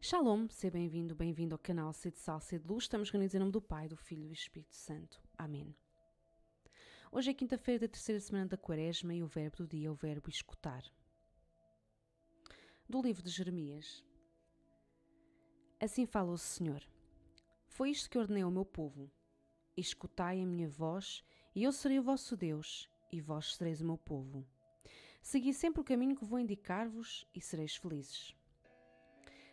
Shalom, seja bem-vindo, bem-vindo ao canal Sede de Sal, Sede de Luz. Estamos reunidos em nome do Pai, do Filho e do Espírito Santo. Amém. Hoje é quinta-feira da terceira semana da Quaresma e o verbo do dia é o verbo escutar. Do livro de Jeremias. Assim fala o Senhor. Foi isto que ordenei ao meu povo. Escutai a minha voz, e eu serei o vosso Deus, e vós sereis o meu povo. Segui sempre o caminho que vou indicar-vos, e sereis felizes.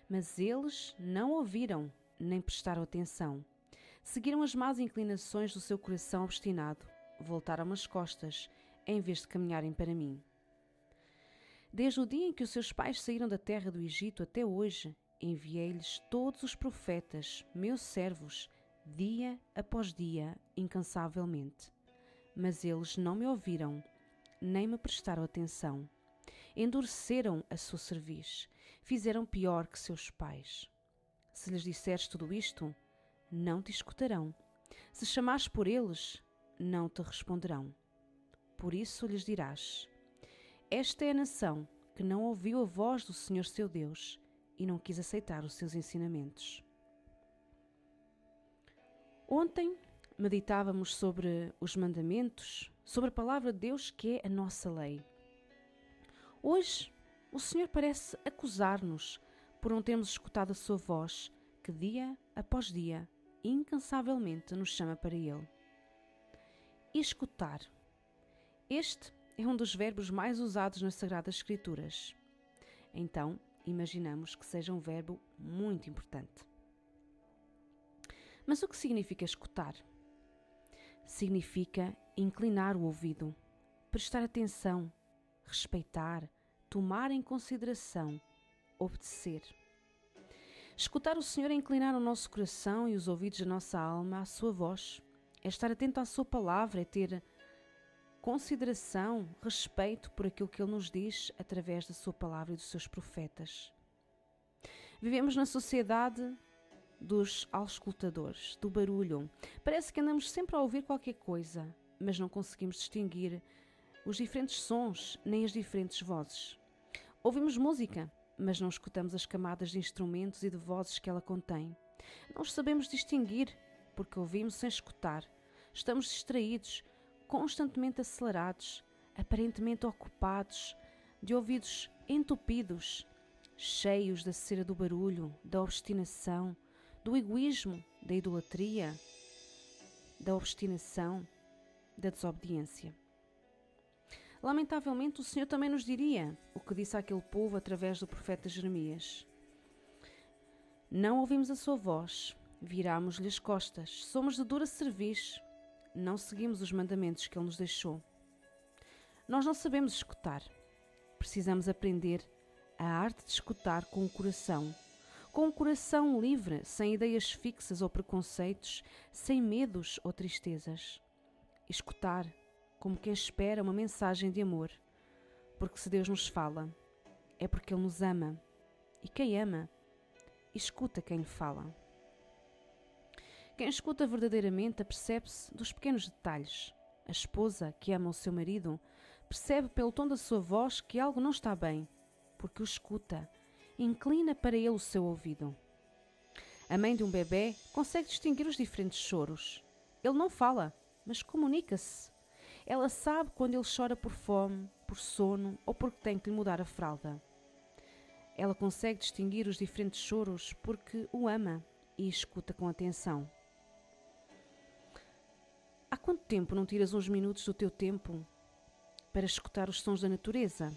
Mas eles não ouviram, nem prestaram atenção. Seguiram as más inclinações do seu coração obstinado, voltaram as costas, em vez de caminharem para mim. Desde o dia em que os seus pais saíram da terra do Egito até hoje, enviei-lhes todos os profetas, meus servos, dia após dia, incansavelmente. Mas eles não me ouviram, nem me prestaram atenção endureceram a sua cerviz, fizeram pior que seus pais. Se lhes disseres tudo isto, não te escutarão. Se chamares por eles, não te responderão. Por isso lhes dirás: Esta é a nação que não ouviu a voz do Senhor seu Deus e não quis aceitar os seus ensinamentos. Ontem meditávamos sobre os mandamentos, sobre a palavra de Deus que é a nossa lei. Hoje, o Senhor parece acusar-nos por não termos escutado a Sua voz, que dia após dia, incansavelmente, nos chama para Ele. Escutar. Este é um dos verbos mais usados nas Sagradas Escrituras. Então, imaginamos que seja um verbo muito importante. Mas o que significa escutar? Significa inclinar o ouvido, prestar atenção, respeitar, tomar em consideração, obedecer. Escutar o Senhor é inclinar o nosso coração e os ouvidos da nossa alma à sua voz, é estar atento à sua palavra, é ter consideração, respeito por aquilo que ele nos diz através da sua palavra e dos seus profetas. Vivemos na sociedade dos auscultadores, do barulho. Parece que andamos sempre a ouvir qualquer coisa, mas não conseguimos distinguir os diferentes sons nem as diferentes vozes. Ouvimos música, mas não escutamos as camadas de instrumentos e de vozes que ela contém. Não os sabemos distinguir porque ouvimos sem escutar. Estamos distraídos, constantemente acelerados, aparentemente ocupados, de ouvidos entupidos, cheios da cera do barulho, da obstinação, do egoísmo, da idolatria, da obstinação, da desobediência. Lamentavelmente, o Senhor também nos diria o que disse àquele povo através do profeta Jeremias: Não ouvimos a sua voz, virámos-lhe as costas, somos de dura cerviz, não seguimos os mandamentos que ele nos deixou. Nós não sabemos escutar. Precisamos aprender a arte de escutar com o coração, com o coração livre, sem ideias fixas ou preconceitos, sem medos ou tristezas. Escutar como quem espera uma mensagem de amor. Porque se Deus nos fala, é porque Ele nos ama. E quem ama, escuta quem lhe fala. Quem escuta verdadeiramente apercebe-se dos pequenos detalhes. A esposa que ama o seu marido percebe pelo tom da sua voz que algo não está bem, porque o escuta, inclina para ele o seu ouvido. A mãe de um bebê consegue distinguir os diferentes choros. Ele não fala, mas comunica-se. Ela sabe quando ele chora por fome, por sono ou porque tem que lhe mudar a fralda. Ela consegue distinguir os diferentes choros porque o ama e escuta com atenção. Há quanto tempo não tiras uns minutos do teu tempo para escutar os sons da natureza?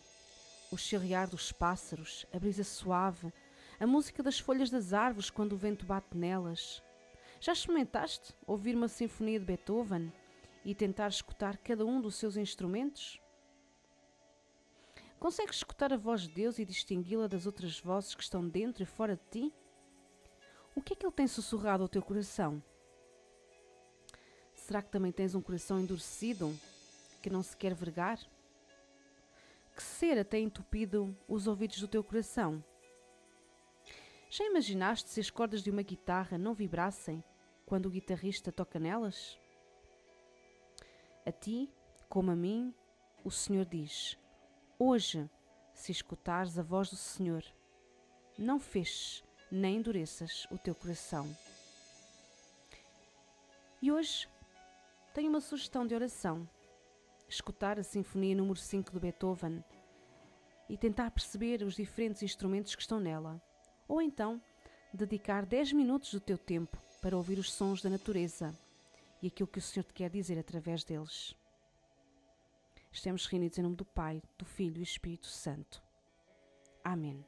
O chirriar dos pássaros, a brisa suave, a música das folhas das árvores quando o vento bate nelas. Já experimentaste ouvir uma sinfonia de Beethoven e tentar escutar cada um dos seus instrumentos? Consegues escutar a voz de Deus e distingui-la das outras vozes que estão dentro e fora de ti? O que é que Ele tem sussurrado ao teu coração? Será que também tens um coração endurecido que não se quer vergar? Que cera tem entupido os ouvidos do teu coração? Já imaginaste se as cordas de uma guitarra não vibrassem quando o guitarrista toca nelas? A ti, como a mim, o Senhor diz: Hoje, se escutares a voz do Senhor, não feches nem endureças o teu coração. E hoje tenho uma sugestão de oração. Escutar a Sinfonia número 5 de Beethoven e tentar perceber os diferentes instrumentos que estão nela. Ou então, dedicar 10 minutos do teu tempo para ouvir os sons da natureza e aquilo que o Senhor te quer dizer através deles. Estamos reunidos em nome do Pai, do Filho e do Espírito Santo. Amém.